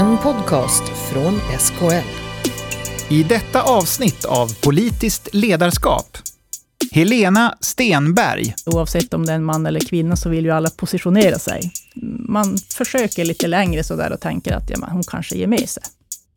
En podcast från SKL. I detta avsnitt av Politiskt ledarskap Helena Stenberg. Oavsett om det är en man eller kvinna så vill ju alla positionera sig. Man försöker lite längre sådär och tänker att ja, hon kanske ger med sig.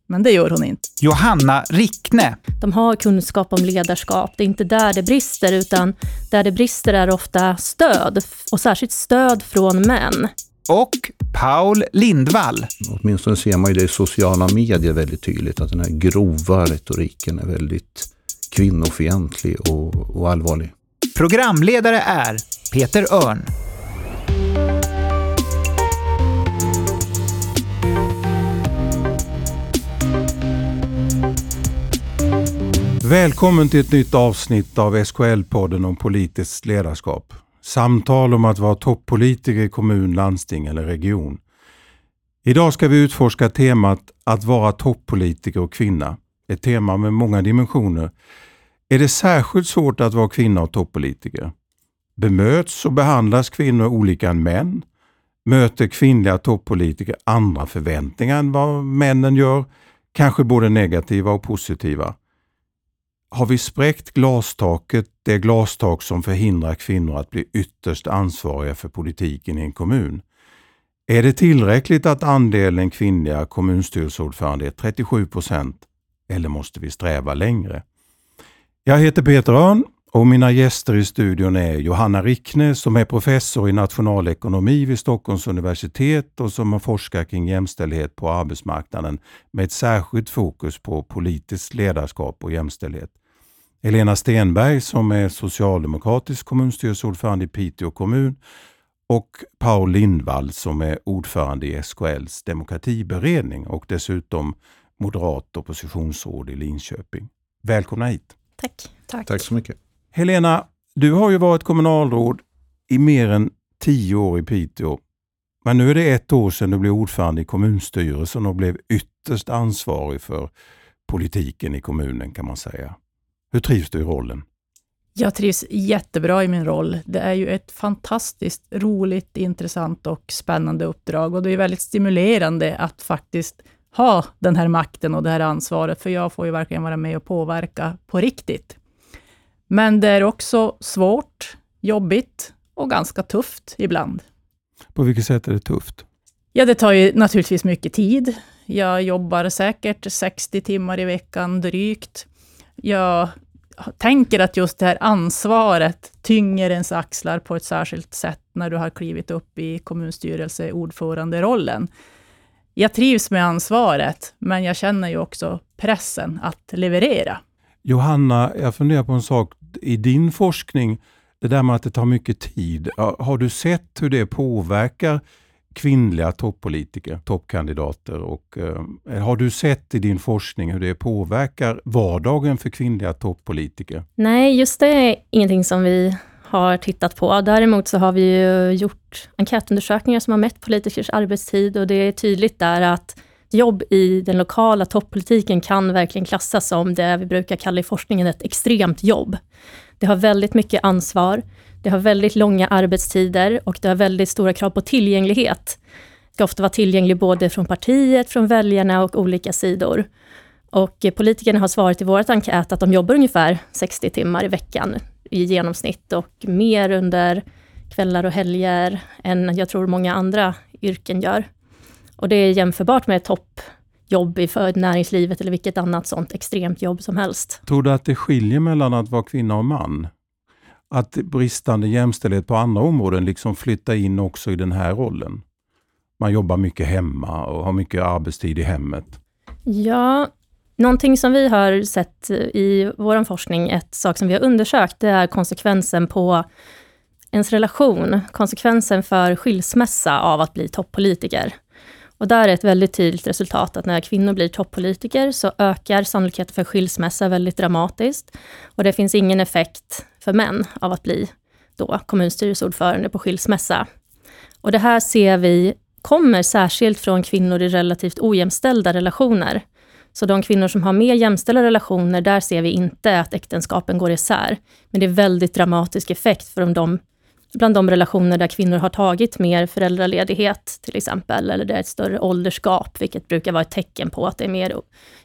Men det gör hon inte. Johanna Rickne. De har kunskap om ledarskap. Det är inte där det brister, utan där det brister är ofta stöd. Och särskilt stöd från män. Och Paul Lindvall. Åtminstone ser man ju det i sociala medier väldigt tydligt, att den här grova retoriken är väldigt kvinnofientlig och, och allvarlig. Programledare är Peter Örn. Välkommen till ett nytt avsnitt av SKL-podden om politiskt ledarskap. Samtal om att vara toppolitiker i kommun, landsting eller region. Idag ska vi utforska temat att vara toppolitiker och kvinna. Ett tema med många dimensioner. Är det särskilt svårt att vara kvinna och toppolitiker? Bemöts och behandlas kvinnor olika än män? Möter kvinnliga toppolitiker andra förväntningar än vad männen gör? Kanske både negativa och positiva. Har vi spräckt glastaket, det glastak som förhindrar kvinnor att bli ytterst ansvariga för politiken i en kommun? Är det tillräckligt att andelen kvinnliga kommunstyrelseordförande är 37 procent eller måste vi sträva längre? Jag heter Peter Örn och mina gäster i studion är Johanna Rickne som är professor i nationalekonomi vid Stockholms universitet och som har forskat kring jämställdhet på arbetsmarknaden med ett särskilt fokus på politiskt ledarskap och jämställdhet. Helena Stenberg som är socialdemokratisk kommunstyrelseordförande i Piteå kommun och Paul Lindvall som är ordförande i SKLs demokratiberedning och dessutom moderat oppositionsråd i Linköping. Välkomna hit! Tack. Tack. Tack så mycket. Helena, du har ju varit kommunalråd i mer än tio år i Piteå. Men nu är det ett år sedan du blev ordförande i kommunstyrelsen och blev ytterst ansvarig för politiken i kommunen kan man säga. Hur trivs du i rollen? Jag trivs jättebra i min roll. Det är ju ett fantastiskt roligt, intressant och spännande uppdrag och det är väldigt stimulerande att faktiskt ha den här makten och det här ansvaret, för jag får ju verkligen vara med och påverka på riktigt. Men det är också svårt, jobbigt och ganska tufft ibland. På vilket sätt är det tufft? Ja, det tar ju naturligtvis mycket tid. Jag jobbar säkert 60 timmar i veckan drygt. Jag tänker att just det här ansvaret tynger ens axlar på ett särskilt sätt när du har klivit upp i kommunstyrelseordföranderollen. Jag trivs med ansvaret, men jag känner ju också pressen att leverera. Johanna, jag funderar på en sak. I din forskning, det där med att det tar mycket tid, har du sett hur det påverkar kvinnliga toppolitiker, toppkandidater och eh, har du sett i din forskning hur det påverkar vardagen för kvinnliga toppolitiker? Nej, just det är ingenting som vi har tittat på. Däremot så har vi gjort enkätundersökningar som har mätt politikers arbetstid och det är tydligt där att jobb i den lokala toppolitiken kan verkligen klassas som det vi brukar kalla i forskningen ett extremt jobb. Det har väldigt mycket ansvar, det har väldigt långa arbetstider och det har väldigt stora krav på tillgänglighet. Det ska ofta vara tillgänglig både från partiet, från väljarna och olika sidor. Och politikerna har svarat i vårt enkät att de jobbar ungefär 60 timmar i veckan i genomsnitt och mer under kvällar och helger än jag tror många andra yrken gör. Och det är jämförbart med toppjobb i för näringslivet eller vilket annat sånt extremt jobb som helst. Tror du att det skiljer mellan att vara kvinna och man? Att bristande jämställdhet på andra områden liksom flyttar in också i den här rollen? Man jobbar mycket hemma och har mycket arbetstid i hemmet. Ja, någonting som vi har sett i vår forskning, ett sak som vi har undersökt, det är konsekvensen på ens relation, konsekvensen för skilsmässa av att bli toppolitiker. Och där är ett väldigt tydligt resultat att när kvinnor blir toppolitiker så ökar sannolikheten för skilsmässa väldigt dramatiskt. Och det finns ingen effekt för män av att bli då kommunstyrelseordförande på skilsmässa. Och det här ser vi kommer särskilt från kvinnor i relativt ojämställda relationer. Så de kvinnor som har mer jämställda relationer, där ser vi inte att äktenskapen går isär. Men det är väldigt dramatisk effekt för om de bland de relationer där kvinnor har tagit mer föräldraledighet, till exempel, eller det är ett större åldersgap, vilket brukar vara ett tecken på att det är mer,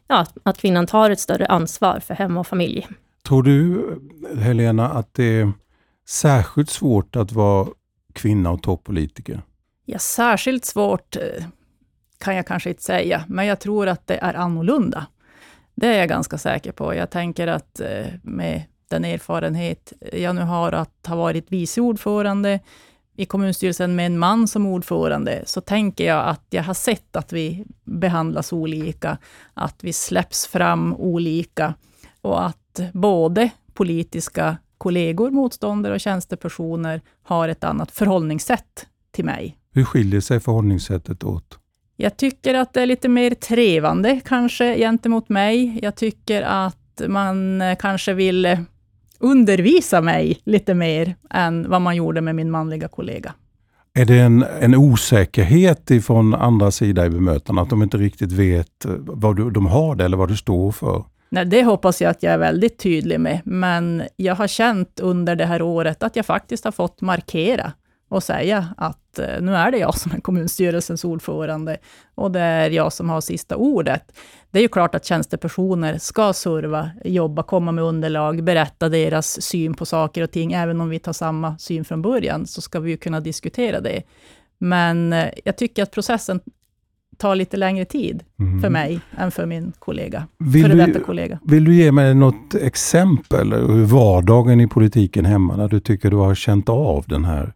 ja, att kvinnan tar ett större ansvar för hem och familj. Tror du, Helena, att det är särskilt svårt att vara kvinna och toppolitiker? Ja, särskilt svårt eh, kan jag kanske inte säga, men jag tror att det är annorlunda. Det är jag ganska säker på. Jag tänker att eh, med den erfarenhet jag nu har att ha varit vice ordförande i kommunstyrelsen med en man som ordförande, så tänker jag att jag har sett att vi behandlas olika, att vi släpps fram olika och att både politiska kollegor, motståndare och tjänstepersoner har ett annat förhållningssätt till mig. Hur skiljer sig förhållningssättet åt? Jag tycker att det är lite mer trevande kanske gentemot mig. Jag tycker att man kanske vill undervisa mig lite mer än vad man gjorde med min manliga kollega. Är det en, en osäkerhet ifrån andra sidan i bemötandet, att de inte riktigt vet vad du, de har det eller vad du står för? Nej, det hoppas jag att jag är väldigt tydlig med, men jag har känt under det här året att jag faktiskt har fått markera och säga att eh, nu är det jag som är kommunstyrelsens ordförande och det är jag som har sista ordet. Det är ju klart att tjänstepersoner ska serva, jobba, komma med underlag, berätta deras syn på saker och ting. Även om vi tar samma syn från början, så ska vi ju kunna diskutera det. Men eh, jag tycker att processen tar lite längre tid mm. för mig än för min kollega, vill före detta du, kollega. Vill du ge mig något exempel ur vardagen i politiken hemma, när du tycker du har känt av den här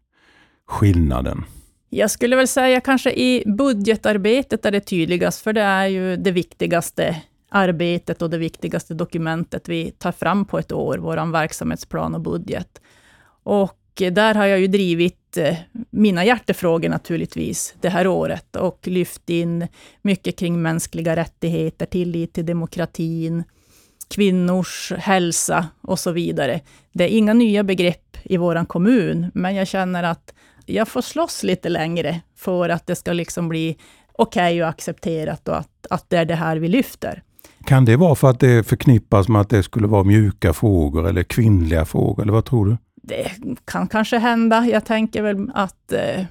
skillnaden? Jag skulle väl säga kanske i budgetarbetet är det tydligast, för det är ju det viktigaste arbetet och det viktigaste dokumentet vi tar fram på ett år, vår verksamhetsplan och budget. Och där har jag ju drivit Eh, mina hjärtefrågor naturligtvis det här året och lyft in mycket kring mänskliga rättigheter, tillit till demokratin, kvinnors hälsa och så vidare. Det är inga nya begrepp i vår kommun, men jag känner att jag får slåss lite längre för att det ska liksom bli okej okay och accepterat och att, att det är det här vi lyfter. Kan det vara för att det förknippas med att det skulle vara mjuka frågor eller kvinnliga frågor, eller vad tror du? Det kan kanske hända. Jag tänker väl att eh,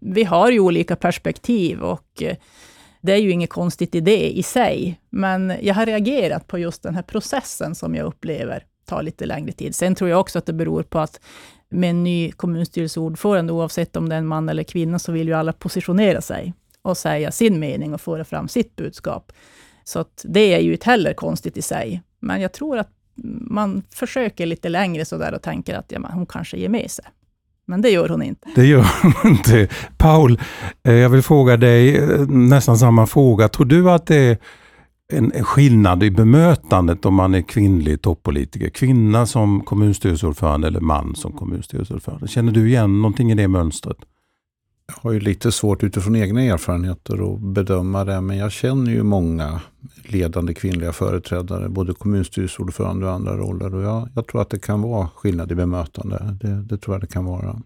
vi har ju olika perspektiv och eh, det är ju inget konstigt i det i sig. Men jag har reagerat på just den här processen som jag upplever tar lite längre tid. Sen tror jag också att det beror på att med en ny kommunstyrelseordförande, oavsett om det är en man eller kvinna, så vill ju alla positionera sig och säga sin mening och föra fram sitt budskap. Så att det är ju inte heller konstigt i sig. Men jag tror att man försöker lite längre sådär och tänker att ja, hon kanske ger med sig. Men det gör hon inte. Det gör hon inte. Paul, eh, jag vill fråga dig eh, nästan samma fråga. Tror du att det är en skillnad i bemötandet om man är kvinnlig toppolitiker. Kvinna som kommunstyrelseordförande eller man som kommunstyrelseordförande. Känner du igen någonting i det mönstret? Jag har ju lite svårt utifrån egna erfarenheter att bedöma det, men jag känner ju många ledande kvinnliga företrädare, både kommunstyrelseordförande och andra roller. Och jag, jag, tror att det kan vara skillnad i bemötande. Det, det tror jag det kan vara.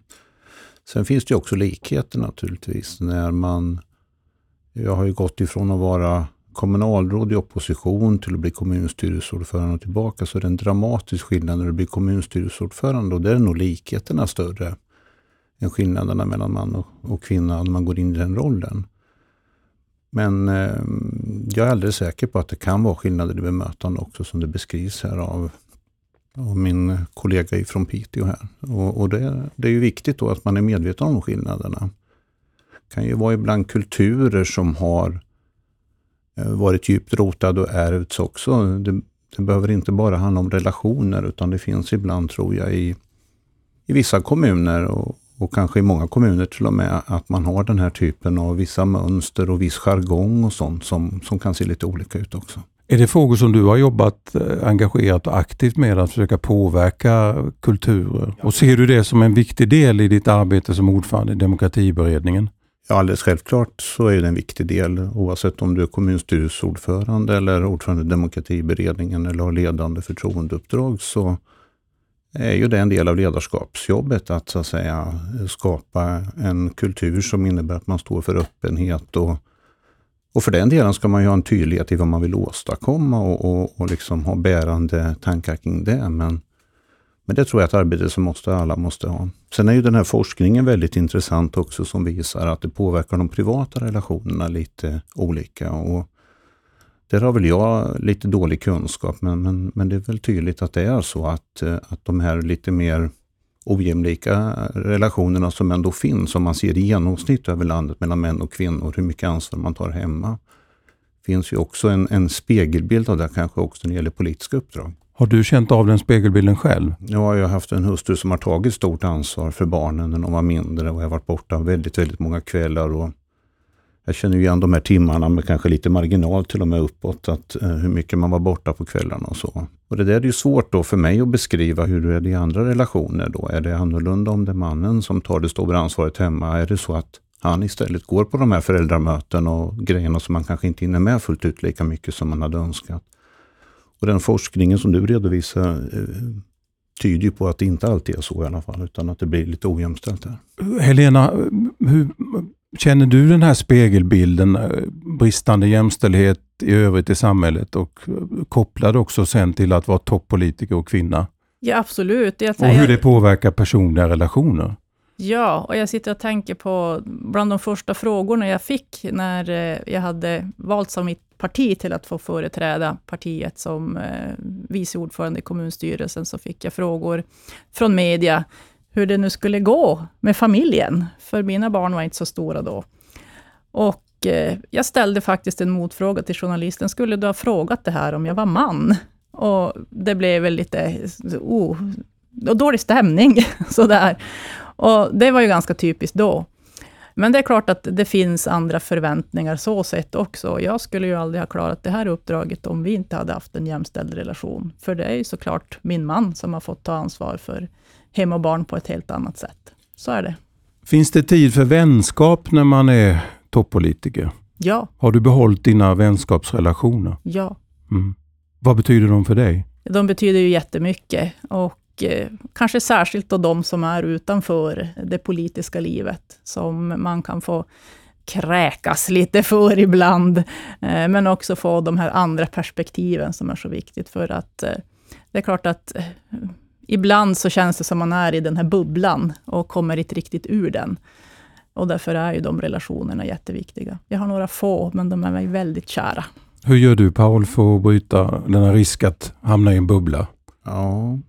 Sen finns det ju också likheter naturligtvis. när man Jag har ju gått ifrån att vara kommunalråd i opposition till att bli kommunstyrelseordförande och tillbaka så är det en dramatisk skillnad när du blir kommunstyrelseordförande och där är nog likheterna större än skillnaderna mellan man och, och kvinna när man går in i den rollen. Men eh, jag är alldeles säker på att det kan vara skillnader i bemötande också som det beskrivs här av, av min kollega från Piteå här. Och, och det, det, är ju viktigt då att man är medveten om skillnaderna. Det kan ju vara ibland kulturer som har eh, varit djupt rotade och ärvts också. Det, det, behöver inte bara handla om relationer utan det finns ibland, tror jag, i, i vissa kommuner och, och kanske i många kommuner till och med, att man har den här typen av vissa mönster och viss jargong och sånt som, som kan se lite olika ut också. Är det frågor som du har jobbat eh, engagerat och aktivt med att försöka påverka kulturer? Och ser du det som en viktig del i ditt arbete som ordförande i demokratiberedningen? Ja, alldeles självklart så är det en viktig del oavsett om du är kommunstyrelseordförande eller ordförande i demokratiberedningen eller har ledande förtroendeuppdrag så är ju det en del av ledarskapsjobbet att så att säga skapa en kultur som innebär att man står för öppenhet och, och för den delen ska man ju ha en tydlighet i vad man vill åstadkomma och, och, och liksom ha bärande tankar kring det. Men Men det tror jag är ett arbete som måste, alla måste ha. Sen är ju den här forskningen väldigt intressant också som visar att det påverkar de privata relationerna lite olika. Och där har väl jag lite dålig kunskap, men, men, men det är väl tydligt att det är så att, eh, att de här lite mer ojämlika relationerna som ändå finns, om man ser i genomsnitt över landet mellan män och kvinnor, hur mycket ansvar man tar hemma, finns ju också en, en spegelbild av det kanske också när det gäller politiska uppdrag. Har du känt av den spegelbilden själv? Jag har haft en hustru som har tagit stort ansvar för barnen när de var mindre och jag har varit borta väldigt, väldigt många kvällar. Och jag känner igen de här timmarna med kanske lite marginal till och med uppåt, att, eh, hur mycket man var borta på kvällarna och så. Och det där är ju svårt då för mig att beskriva hur det är i andra relationer då. Är det annorlunda om det är mannen som tar det stora ansvaret hemma? Är det så att han istället går på de här föräldramöten och grejerna som man kanske inte hinner med fullt ut lika mycket som man hade önskat? Och den forskningen som du redovisar eh, tyder ju på att det inte alltid är så i alla fall, utan att det blir lite ojämställt där. Helena, hur, känner du den här spegelbilden, eh, bristande jämställdhet i övrigt i samhället och kopplad också sen till att vara toppolitiker och kvinna? Ja, absolut. Jag, och hur det påverkar personliga relationer? Ja, och jag sitter och tänker på bland de första frågorna jag fick när eh, jag hade valts av mitt parti till att få företräda partiet som eh, vice ordförande i kommunstyrelsen, så fick jag frågor från media hur det nu skulle gå med familjen, för mina barn var inte så stora då. Och eh, jag ställde faktiskt en motfråga till journalisten, skulle du ha frågat det här om jag var man? Och det blev väl lite oh, dålig stämning, sådär. Och det var ju ganska typiskt då. Men det är klart att det finns andra förväntningar så sett också. Jag skulle ju aldrig ha klarat det här uppdraget om vi inte hade haft en jämställd relation. För det är ju såklart min man som har fått ta ansvar för hem och barn på ett helt annat sätt. Så är det. Finns det tid för vänskap när man är toppolitiker? Ja. Har du behållit dina vänskapsrelationer? Ja. Mm. Vad betyder de för dig? De betyder ju jättemycket. Och Eh, kanske särskilt då de som är utanför det politiska livet, som man kan få kräkas lite för ibland, eh, men också få de här andra perspektiven som är så viktigt, för att eh, det är klart att ibland så känns det som man är i den här bubblan och kommer inte riktigt ur den. Och därför är ju de relationerna jätteviktiga. Jag har några få, men de är mig väldigt kära. Hur gör du Paul för att bryta denna risk att hamna i en bubbla? Ja,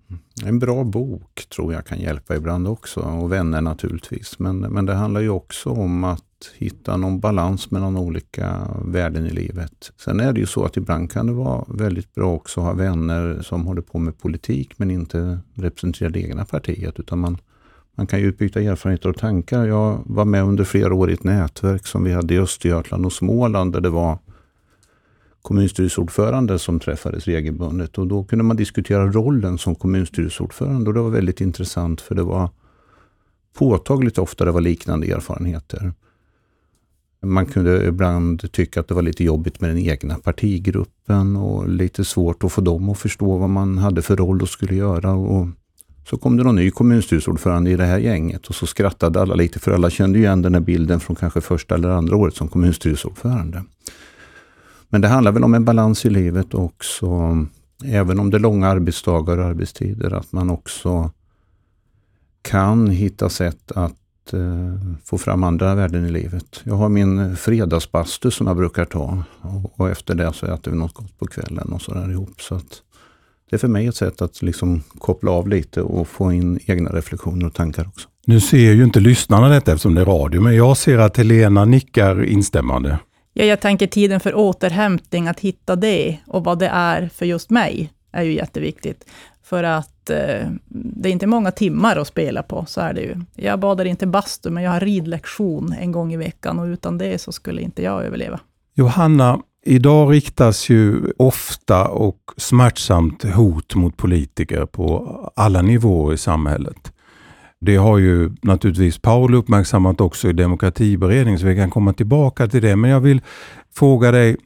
en bra bok tror jag kan hjälpa ibland också och vänner naturligtvis. Men, men det handlar ju också om att hitta någon balans mellan olika värden i livet. Sen är det ju så att ibland kan det vara väldigt bra också att ha vänner som håller på med politik men inte representerar det egna partiet. Utan man, man kan ju utbyta erfarenheter och tankar. Jag var med under flera år i ett nätverk som vi hade i Östergötland och Småland där det var kommunstyrelseordförande som träffades regelbundet och då kunde man diskutera rollen som kommunstyrelseordförande och det var väldigt intressant för det var påtagligt ofta det var liknande erfarenheter. Man kunde ibland tycka att det var lite jobbigt med den egna partigruppen och lite svårt att få dem att förstå vad man hade för roll och skulle göra. Och så kom det någon ny kommunstyrelseordförande i det här gänget och så skrattade alla lite för alla kände igen den här bilden från kanske första eller andra året som kommunstyrelseordförande. Men det handlar väl om en balans i livet också. Även om det är långa arbetsdagar och arbetstider, att man också kan hitta sätt att eh, få fram andra värden i livet. Jag har min fredagsbastu som jag brukar ta och, och efter det så äter vi något gott på kvällen och sådär ihop. Så att det är för mig ett sätt att liksom koppla av lite och få in egna reflektioner och tankar också. Nu ser ju inte lyssnarna detta eftersom det är radio, men jag ser att Helena nickar instämmande. Ja, jag tänker tiden för återhämtning, att hitta det och vad det är för just mig, är ju jätteviktigt. För att eh, det är inte många timmar att spela på, så är det ju. Jag badar inte bastu, men jag har ridlektion en gång i veckan och utan det så skulle inte jag överleva. Johanna, idag riktas ju ofta och smärtsamt hot mot politiker på alla nivåer i samhället. Det har ju naturligtvis Paul uppmärksammat också i demokratiberedningen, så vi kan komma tillbaka till det. Men jag vill fråga dig,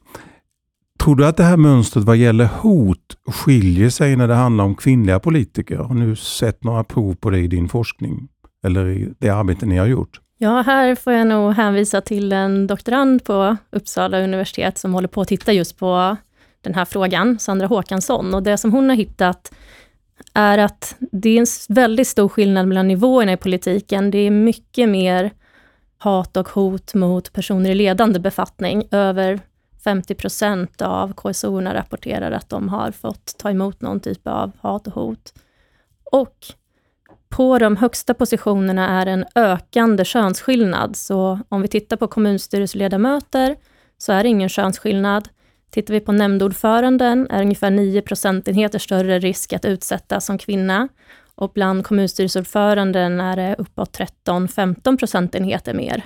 tror du att det här mönstret vad gäller hot skiljer sig när det handlar om kvinnliga politiker? Har du sett några prov på det i din forskning eller i det arbete ni har gjort? Ja, här får jag nog hänvisa till en doktorand på Uppsala universitet som håller på att titta just på den här frågan, Sandra Håkansson. Och det som hon har hittat är att det är en väldigt stor skillnad mellan nivåerna i politiken. Det är mycket mer hat och hot mot personer i ledande befattning. Över 50 procent av kso rapporterar att de har fått ta emot någon typ av hat och hot. Och på de högsta positionerna är en ökande könsskillnad. Så om vi tittar på kommunstyrelseledamöter så är det ingen könsskillnad. Tittar vi på nämndordföranden är det ungefär 9 procentenheter större risk att utsättas som kvinna. Och bland kommunstyrelseordföranden är det uppåt 13-15 procentenheter mer.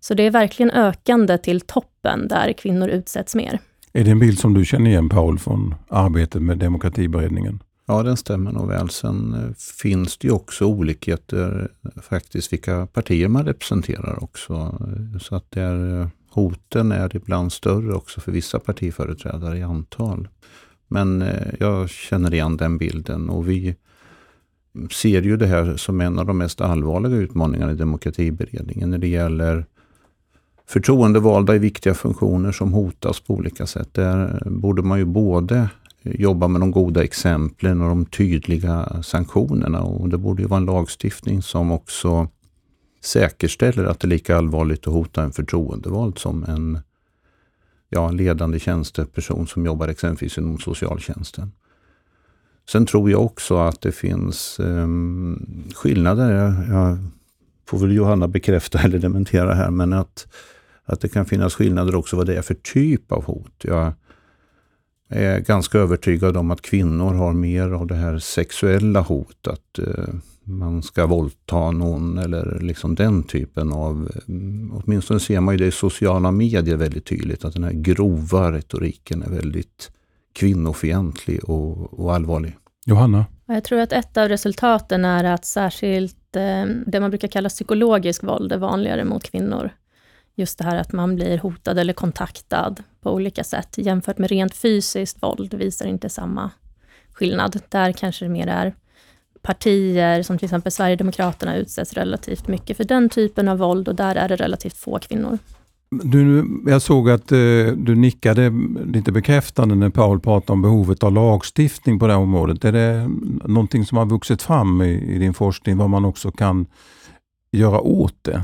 Så det är verkligen ökande till toppen där kvinnor utsätts mer. Är det en bild som du känner igen Paul från arbetet med demokratiberedningen? Ja, den stämmer nog väl. Sen eh, finns det ju också olikheter faktiskt vilka partier man representerar också. Så att det är, eh, hoten är ibland större också för vissa partiföreträdare i antal. Men eh, jag känner igen den bilden och vi ser ju det här som en av de mest allvarliga utmaningarna i demokratiberedningen när det gäller förtroendevalda i viktiga funktioner som hotas på olika sätt. Där borde man ju både jobba med de goda exemplen och de tydliga sanktionerna. Och det borde ju vara en lagstiftning som också säkerställer att det är lika allvarligt att hota en förtroendevald som en ja, ledande tjänsteperson som jobbar exempelvis inom socialtjänsten. Sen tror jag också att det finns um, skillnader. Jag, jag får väl Johanna bekräfta eller dementera här, men att, att det kan finnas skillnader också vad det är för typ av hot. Jag är ganska övertygad om att kvinnor har mer av det här sexuella hot, att uh, man ska våldta någon eller liksom den typen av... Um, åtminstone ser man ju det i sociala medier väldigt tydligt, att den här grova retoriken är väldigt kvinnofientlig och, och allvarlig. Johanna? Jag tror att ett av resultaten är att särskilt eh, det man brukar kalla psykologisk våld är vanligare mot kvinnor. Just det här att man blir hotad eller kontaktad på olika sätt, jämfört med rent fysiskt våld, visar inte samma skillnad. Där kanske det mer är partier, som till exempel Sverigedemokraterna, utsätts relativt mycket för den typen av våld och där är det relativt få kvinnor. Du, jag såg att eh, du nickade lite bekräftande när Paul pratade om behovet av lagstiftning på det här området. Är det någonting som har vuxit fram i, i din forskning, vad man också kan göra åt det?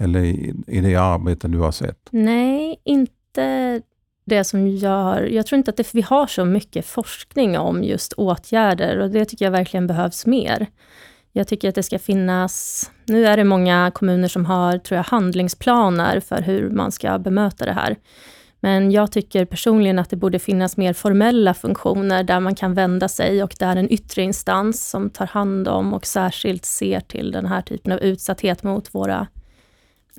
Eller i, i det arbete du har sett? Nej, inte det som jag har... Jag tror inte att det, vi har så mycket forskning om just åtgärder och det tycker jag verkligen behövs mer. Jag tycker att det ska finnas... Nu är det många kommuner som har, tror jag, handlingsplaner för hur man ska bemöta det här. Men jag tycker personligen att det borde finnas mer formella funktioner där man kan vända sig och där en yttre instans som tar hand om och särskilt ser till den här typen av utsatthet mot våra,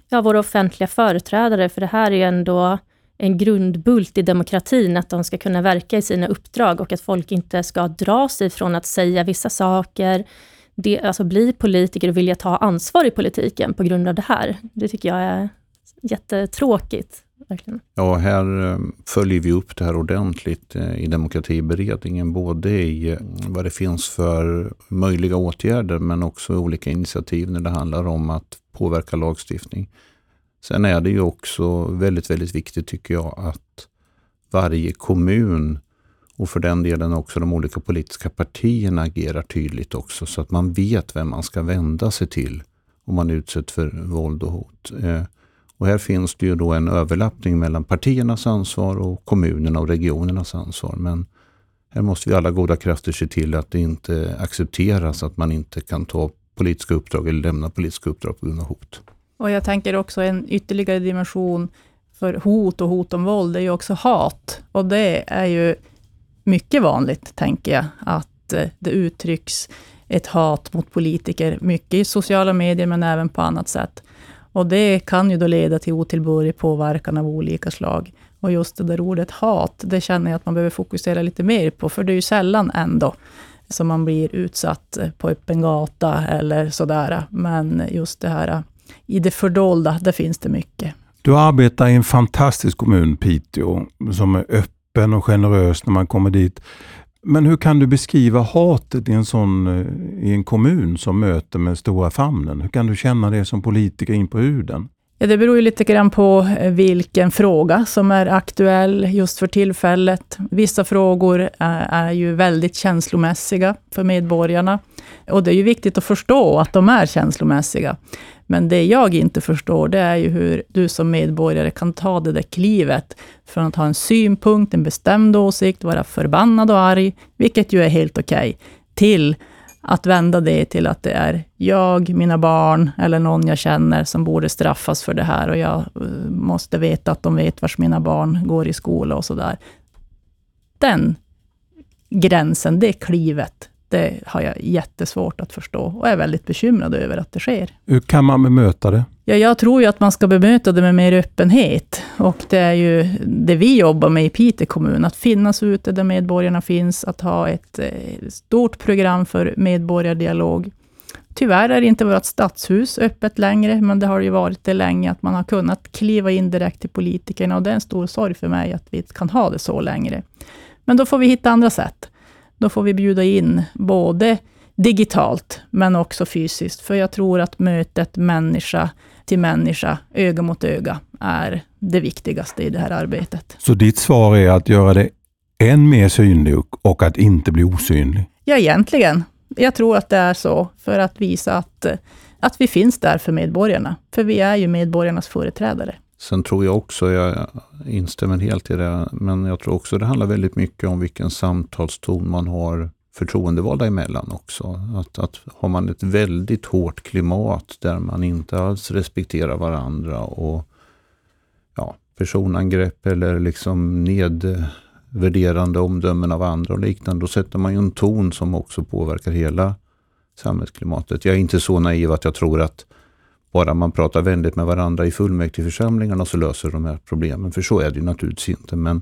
ja, våra offentliga företrädare. För det här är ju ändå en grundbult i demokratin, att de ska kunna verka i sina uppdrag och att folk inte ska dra sig från att säga vissa saker, det, alltså bli politiker och vilja ta ansvar i politiken på grund av det här. Det tycker jag är jättetråkigt. Verkligen. Ja, här eh, följer vi upp det här ordentligt eh, i demokratiberedningen. Både i eh, vad det finns för möjliga åtgärder men också olika initiativ när det handlar om att påverka lagstiftning. Sen är det ju också väldigt, väldigt viktigt tycker jag att varje kommun och för den delen också de olika politiska partierna agerar tydligt också så att man vet vem man ska vända sig till om man utsätts för våld och hot. Och här finns det ju då en överlappning mellan partiernas ansvar och kommunerna och regionernas ansvar. Men här måste vi alla goda krafter se till att det inte accepteras att man inte kan ta politiska uppdrag eller lämna politiska uppdrag på grund av hot. Och jag tänker också en ytterligare dimension för hot och hot om våld, det är ju också hat. Och det är ju mycket vanligt, tänker jag, att eh, det uttrycks ett hat mot politiker, mycket i sociala medier, men även på annat sätt. Och det kan ju då leda till otillbörlig påverkan av olika slag. Och just det där ordet hat, det känner jag att man behöver fokusera lite mer på, för det är ju sällan ändå som man blir utsatt på öppen gata eller sådär. Men just det här i det fördolda, där finns det mycket. Du arbetar i en fantastisk kommun, Piteå, som är öppen och generös när man kommer dit. Men hur kan du beskriva hatet i en, sån, eh, i en kommun som möter med stora famnen? Hur kan du känna det som politiker in på huden? Ja, det beror ju lite grann på eh, vilken fråga som är aktuell just för tillfället. Vissa frågor eh, är ju väldigt känslomässiga för medborgarna. Och det är ju viktigt att förstå att de är känslomässiga. Men det jag inte förstår, det är ju hur du som medborgare kan ta det där klivet från att ha en synpunkt, en bestämd åsikt, vara förbannad och arg, vilket ju är helt okej, okay, till att vända det till att det är jag, mina barn eller någon jag känner som borde straffas för det här och jag eh, måste veta att de vet vars mina barn går i skola och sådär. Den gränsen, det klivet, det har jag jättesvårt att förstå och är väldigt bekymrad över att det sker. Hur kan man bemöta det? Ja, jag tror ju att man ska bemöta det med mer öppenhet. Och det är ju det vi jobbar med i Piteå kommun, att finnas ute där medborgarna finns, att ha ett eh, stort program för medborgardialog. Tyvärr är inte vårt stadshus öppet längre, men det har ju varit det länge, att man har kunnat kliva in direkt till politikerna, och det är en stor sorg för mig att vi inte kan ha det så längre. Men då får vi hitta andra sätt. Då får vi bjuda in både digitalt, men också fysiskt. För jag tror att mötet människa till människa, öga mot öga, är det viktigaste i det här arbetet. Så ditt svar är att göra det än mer synlig och att inte bli osynlig? Ja, egentligen. Jag tror att det är så, för att visa att, att vi finns där för medborgarna. För vi är ju medborgarnas företrädare. Sen tror jag också, jag instämmer helt i det, men jag tror också det handlar väldigt mycket om vilken samtalston man har förtroendevalda emellan också. Att, att har man ett väldigt hårt klimat där man inte alls respekterar varandra och ja, personangrepp eller liksom nedvärderande omdömen av andra och liknande, då sätter man ju en ton som också påverkar hela samhällsklimatet. Jag är inte så naiv att jag tror att bara man pratar vänligt med varandra i fullmäktigeförsamlingarna så löser de här problemen. För så är det naturligtvis inte. Men,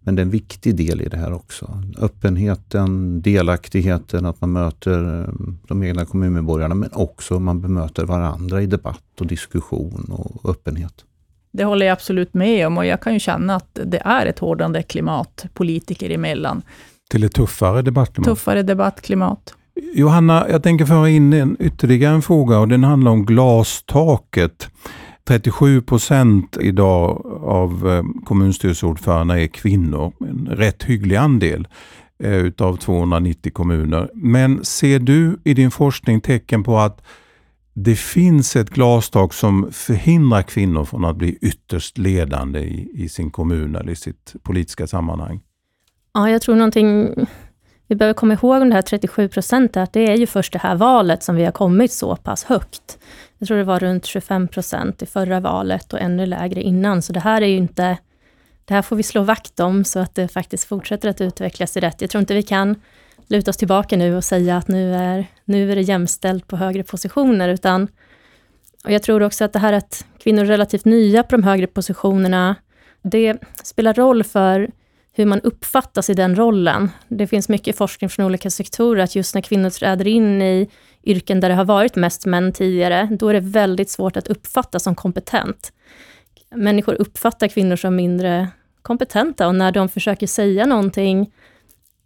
men det är en viktig del i det här också. Öppenheten, delaktigheten, att man möter eh, de egna kommunmedborgarna men också man bemöter varandra i debatt och diskussion och öppenhet. Det håller jag absolut med om och jag kan ju känna att det är ett hårdande klimat politiker emellan. Till ett tuffare debattklimat? Tuffare debattklimat. Johanna, jag tänker föra in en, ytterligare en fråga och den handlar om glastaket. 37 procent idag av eh, kommunstyrelseordförandena är kvinnor, en rätt hygglig andel eh, utav 290 kommuner. Men ser du i din forskning tecken på att det finns ett glastak som förhindrar kvinnor från att bli ytterst ledande i, i sin kommun eller i sitt politiska sammanhang? Ja, jag tror någonting vi behöver komma ihåg om det här 37 procenten, att det är ju först det här valet som vi har kommit så pass högt. Jag tror det var runt 25 procent i förra valet och ännu lägre innan, så det här är ju inte... Det här får vi slå vakt om, så att det faktiskt fortsätter att utvecklas i rätt. Jag tror inte vi kan luta oss tillbaka nu och säga att nu är, nu är det jämställt på högre positioner, utan... Och jag tror också att det här att kvinnor är relativt nya på de högre positionerna, det spelar roll för hur man uppfattas i den rollen. Det finns mycket forskning från olika sektorer, att just när kvinnor träder in i yrken där det har varit mest män tidigare, då är det väldigt svårt att uppfattas som kompetent. Människor uppfattar kvinnor som mindre kompetenta och när de försöker säga någonting,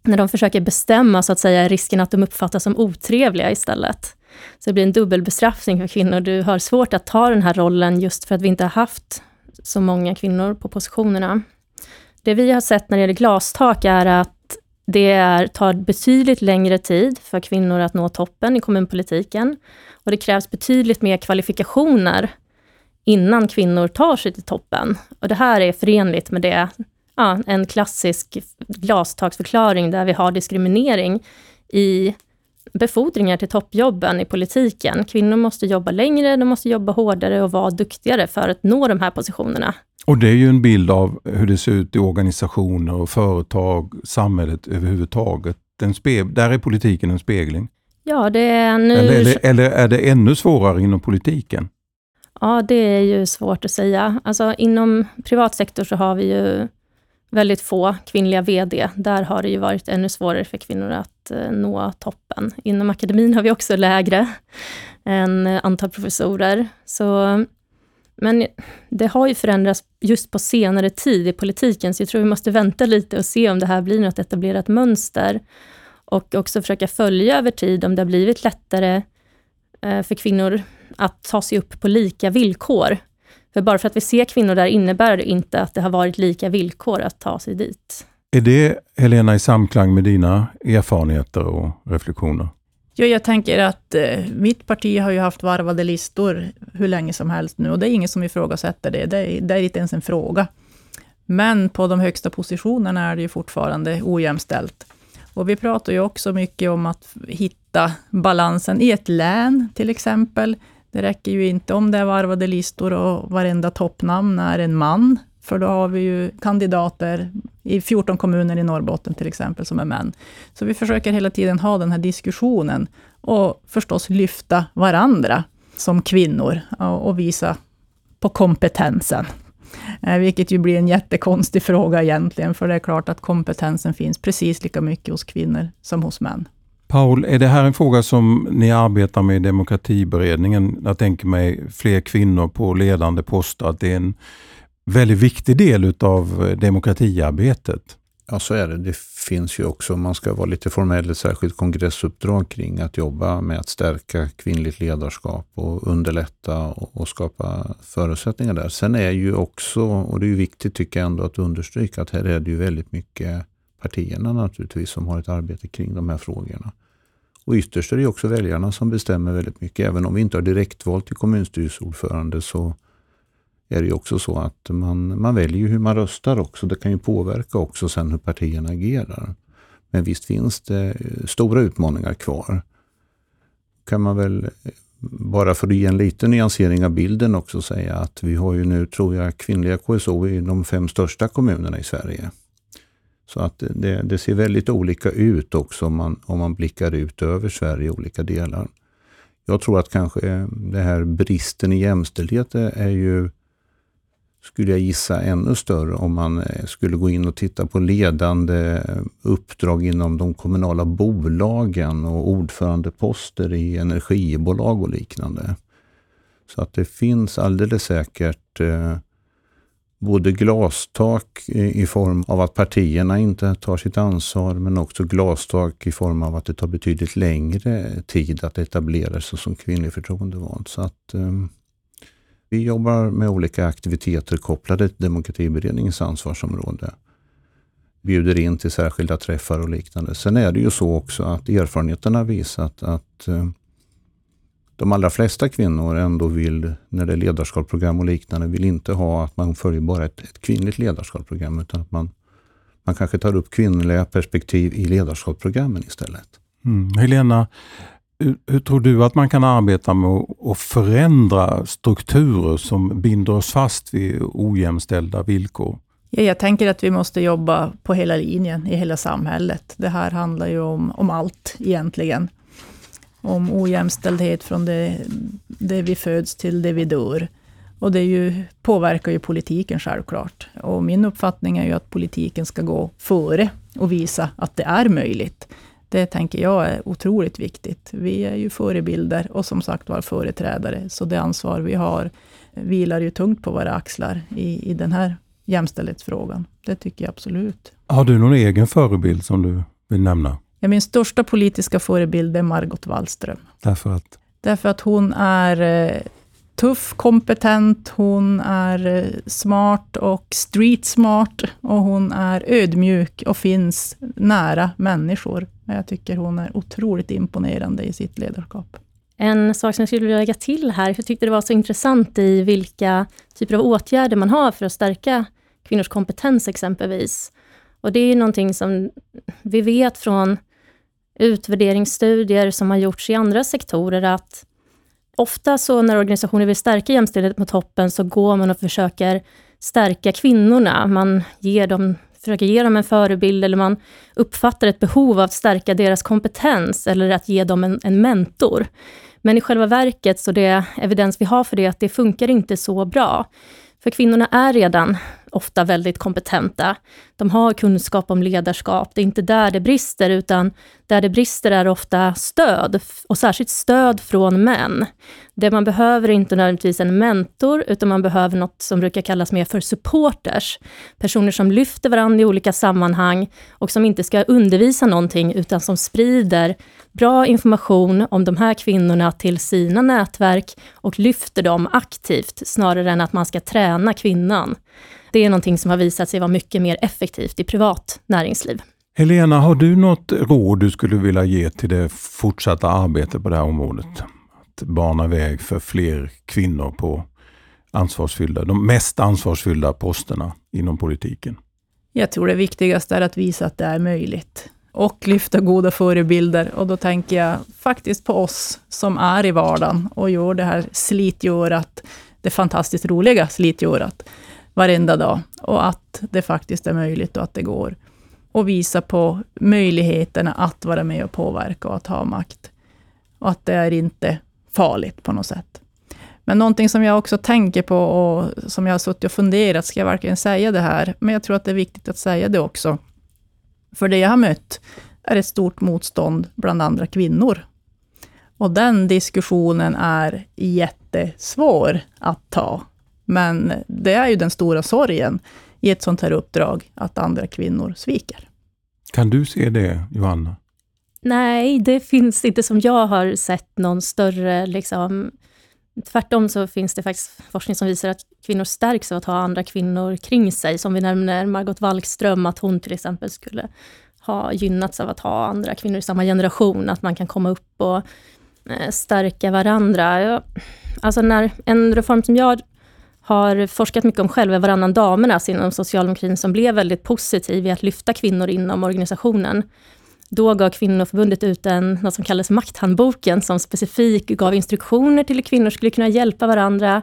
när de försöker bestämma, så att säga, är risken att de uppfattas som otrevliga istället. Så det blir en dubbelbestraffning för kvinnor. Du har svårt att ta den här rollen just för att vi inte har haft så många kvinnor på positionerna. Det vi har sett när det gäller glastak är att det är, tar betydligt längre tid för kvinnor att nå toppen i kommunpolitiken. Och det krävs betydligt mer kvalifikationer innan kvinnor tar sig till toppen. Och det här är förenligt med det, ja, en klassisk glastaksförklaring där vi har diskriminering i befordringar till toppjobben i politiken. Kvinnor måste jobba längre, de måste jobba hårdare och vara duktigare för att nå de här positionerna. Och det är ju en bild av hur det ser ut i organisationer och företag, samhället överhuvudtaget. Där är politiken en spegling. Ja, det är nu... Eller, eller, eller, är det ännu svårare inom politiken? Ja, det är ju svårt att säga. Alltså inom privat sektor så har vi ju väldigt få kvinnliga VD. Där har det ju varit ännu svårare för kvinnor att eh, nå toppen. Inom akademin har vi också lägre än eh, antal professorer. Så men det har ju förändrats just på senare tid i politiken, så jag tror vi måste vänta lite och se om det här blir något etablerat mönster. Och också försöka följa över tid om det har blivit lättare eh, för kvinnor att ta sig upp på lika villkor. För bara för att vi ser kvinnor där innebär det inte att det har varit lika villkor att ta sig dit. Är det, Helena, i samklang med dina erfarenheter och reflektioner? Ja, jag tänker att eh, mitt parti har ju haft varvade listor hur länge som helst nu och det är ingen som ifrågasätter det. Det är, det är inte ens en fråga. Men på de högsta positionerna är det ju fortfarande ojämställt. Och vi pratar ju också mycket om att hitta balansen i ett län, till exempel. Det räcker ju inte om det är varvade listor och varenda toppnamn är en man, för då har vi ju kandidater i 14 kommuner i Norrbotten till exempel, som är män. Så vi försöker hela tiden ha den här diskussionen och förstås lyfta varandra som kvinnor och visa på kompetensen. Eh, vilket ju blir en jättekonstig fråga egentligen, för det är klart att kompetensen finns precis lika mycket hos kvinnor som hos män. Paul, är det här en fråga som ni arbetar med i demokratiberedningen? Jag tänker mig fler kvinnor på ledande poster, att det är en väldigt viktig del utav eh, demokratiarbetet. Ja, så är det. Det finns ju också, om man ska vara lite formell, ett särskilt kongressuppdrag kring att jobba med att stärka kvinnligt ledarskap och underlätta och, och skapa förutsättningar där. Sen är ju också, och det är ju viktigt tycker jag ändå att understryka, att här är det ju väldigt mycket partierna naturligtvis som har ett arbete kring de här frågorna. Och ytterst är det också väljarna som bestämmer väldigt mycket. Även om vi inte har direktval till kommunstyrelseordförande så är det också så att man, man väljer hur man röstar också. Det kan ju påverka också sen hur partierna agerar. Men visst finns det eh, stora utmaningar kvar. Kan man väl, eh, bara för att ge en liten nyansering av bilden också säga att vi har ju nu, tror jag, kvinnliga KSO i de fem största kommunerna i Sverige. Så att det, det ser väldigt olika ut också om man, om man blickar ut över Sverige i olika delar. Jag tror att kanske eh, det här bristen i jämställdhet är ju skulle jag gissa, ännu större om man eh, skulle gå in och titta på ledande eh, uppdrag inom de kommunala bolagen och ordförandeposter i energibolag och liknande. Så att det finns alldeles säkert eh, både glastak i form av att partierna inte tar sitt ansvar, men också glastak i form av att det tar betydligt längre tid att etablera sig som kvinnlig förtroendevald. Så att, eh, vi jobbar med olika aktiviteter kopplade till demokratiberedningens ansvarsområde. Bjuder in till särskilda träffar och liknande. Sen är det ju så också att erfarenheten har visat att eh, de allra flesta kvinnor ändå vill, när det är ledarskapsprogram och liknande, vill inte ha att man följer bara ett, ett kvinnligt ledarskapsprogram, utan att man, man kanske tar upp kvinnliga perspektiv i ledarskapsprogrammen istället. Mm. Helena, hur, hur, tror du att man kan arbeta med att förändra strukturer som binder oss fast vid ojämställda villkor? Ja, jag tänker att vi måste jobba på hela linjen, i hela samhället. Det här handlar ju om, om allt egentligen. Om ojämställdhet från det, det vi föds till det vi dör. Och det ju, påverkar ju politiken självklart. Och min uppfattning är ju att politiken ska gå före och visa att det är möjligt. Det tänker jag är otroligt viktigt. Vi är ju förebilder och som sagt var företrädare, så det ansvar vi har vilar ju tungt på våra axlar i, i den här jämställdhetsfrågan. Det tycker jag absolut. Har du någon egen förebild som du vill nämna? Ja, min största politiska förebild är Margot Wallström. Därför att? Därför att hon är eh, tuff, kompetent, hon är eh, smart och street smart och hon är ödmjuk och finns nära människor. Jag tycker hon är otroligt imponerande i sitt ledarskap. En sak som jag skulle vilja lägga till här, jag tyckte det var så intressant i vilka typer av åtgärder man har för att stärka kvinnors kompetens exempelvis. Och det är någonting som vi vet från utvärderingsstudier som har gjorts i andra sektorer, att ofta så när organisationer vill stärka jämställdhet på toppen, så går man och försöker stärka kvinnorna. Man ger dem, försöker ge dem en förebild, eller man uppfattar ett behov av att stärka deras kompetens, eller att ge dem en, en mentor. Men i själva verket, så det evidens vi har för det, att det funkar inte så bra. För kvinnorna är redan ofta väldigt kompetenta. De har kunskap om ledarskap. Det är inte där det brister, utan där det brister är ofta stöd, och särskilt stöd från män. Det man behöver är inte nödvändigtvis en mentor, utan man behöver något som brukar kallas mer för supporters. Personer som lyfter varandra i olika sammanhang och som inte ska undervisa någonting, utan som sprider bra information om de här kvinnorna till sina nätverk och lyfter dem aktivt, snarare än att man ska träna kvinnan. Det är någonting som har visat sig vara mycket mer effektivt i privat näringsliv. Helena, har du något råd du skulle vilja ge till det fortsatta arbetet på det här området? Att bana väg för fler kvinnor på ansvarsfyllda, de mest ansvarsfyllda posterna inom politiken? Jag tror det viktigaste är att visa att det är möjligt och lyfta goda förebilder. Och då tänker jag faktiskt på oss som är i vardagen och gör det här slitgörat, det fantastiskt roliga slitgörat, varenda dag. Och att det faktiskt är möjligt och att det går. Och visa på möjligheterna att vara med och påverka och att ha makt. Och att det är inte farligt på något sätt. Men någonting som jag också tänker på och som jag har suttit och funderat, ska jag verkligen säga det här? Men jag tror att det är viktigt att säga det också. För det jag har mött är ett stort motstånd bland andra kvinnor. Och den diskussionen är jättesvår att ta. Men det är ju den stora sorgen i ett sånt här uppdrag, att andra kvinnor sviker. Kan du se det, Johanna? Nej, det finns inte som jag har sett någon större... Liksom, tvärtom så finns det faktiskt forskning som visar att kvinnor stärks av att ha andra kvinnor kring sig. Som vi nämner Margot Wallström, att hon till exempel skulle ha gynnats av att ha andra kvinnor i samma generation, att man kan komma upp och eh, stärka varandra. Alltså när, en reform som jag har forskat mycket om själv Varannan damernas inom socialdemokratin, som blev väldigt positiv i att lyfta kvinnor inom organisationen. Då gav kvinnoförbundet ut en, något som kallades makthandboken, som specifikt gav instruktioner till hur kvinnor skulle kunna hjälpa varandra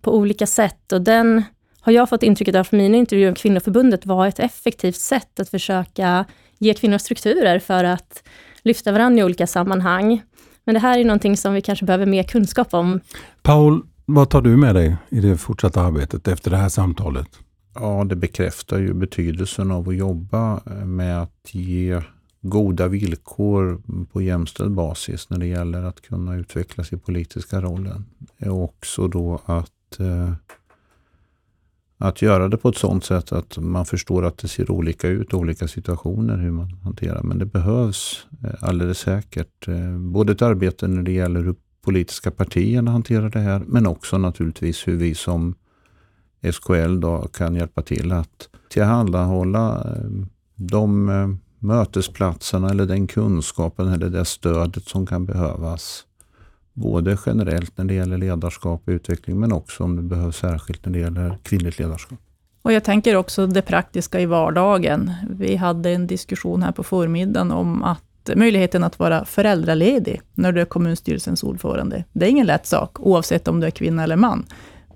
på olika sätt. Och den har jag fått intrycket av från mina intervjuer om kvinnoförbundet var ett effektivt sätt att försöka ge kvinnor strukturer för att lyfta varandra i olika sammanhang. Men det här är någonting som vi kanske behöver mer kunskap om. Paul, vad tar du med dig i det fortsatta arbetet efter det här samtalet? Ja, det bekräftar ju betydelsen av att jobba eh, med att ge goda villkor på jämställd basis när det gäller att kunna utvecklas i politiska rollen. Och också då att, eh, att göra det på ett sådant sätt att man förstår att det ser olika ut i olika situationer hur man hanterar. Men det behövs eh, alldeles säkert eh, både ett arbete när det gäller hur politiska partierna hanterar det här, men också naturligtvis hur vi som SKL då kan hjälpa till att tillhandahålla eh, de eh, mötesplatserna eller den kunskapen eller det stödet som kan behövas. Både generellt när det gäller ledarskap och utveckling, men också om det behövs särskilt när det gäller kvinnligt ledarskap. Och jag tänker också det praktiska i vardagen. Vi hade en diskussion här på förmiddagen om att möjligheten att vara föräldraledig när du är kommunstyrelsens ordförande. Det är ingen lätt sak, oavsett om du är kvinna eller man.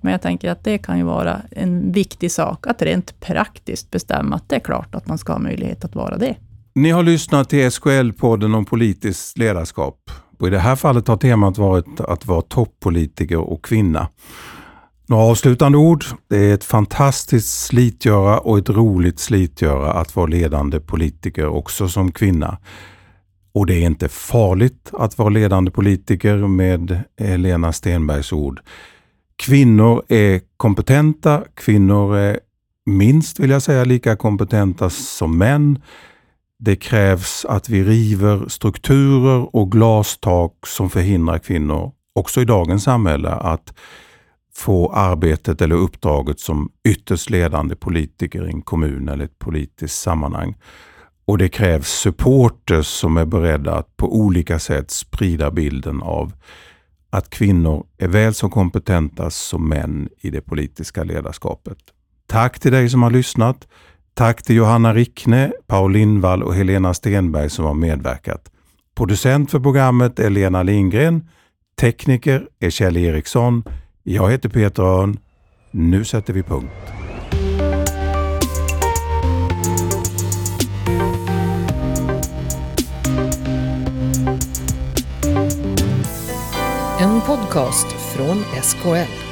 Men jag tänker att det kan ju vara en viktig sak, att rent praktiskt bestämma att det är klart att man ska ha möjlighet att vara det. Ni har lyssnat till SKL-podden om politiskt ledarskap. Och I det här fallet har temat varit att vara toppolitiker och kvinna. Några avslutande ord. Det är ett fantastiskt slitgöra och ett roligt slitgöra att vara ledande politiker också som kvinna. Och det är inte farligt att vara ledande politiker med eh, Lena Stenbergs ord. Kvinnor är kompetenta, kvinnor är minst vill jag säga lika kompetenta som män. Det krävs att vi river strukturer och glastak som förhindrar kvinnor, också i dagens samhälle, att få arbetet eller uppdraget som ytterst ledande politiker i en kommun eller ett politiskt sammanhang. Och det krävs supporters som är beredda att på olika sätt sprida bilden av att kvinnor är väl så kompetenta som män i det politiska ledarskapet. Tack till dig som har lyssnat. Tack till Johanna Rickne, Paul Lindvall och Helena Stenberg som har medverkat. Producent för programmet är Lena Lindgren. Tekniker är Kjell Eriksson. Jag heter Peter Örn. Nu sätter vi punkt. En podcast från SKL.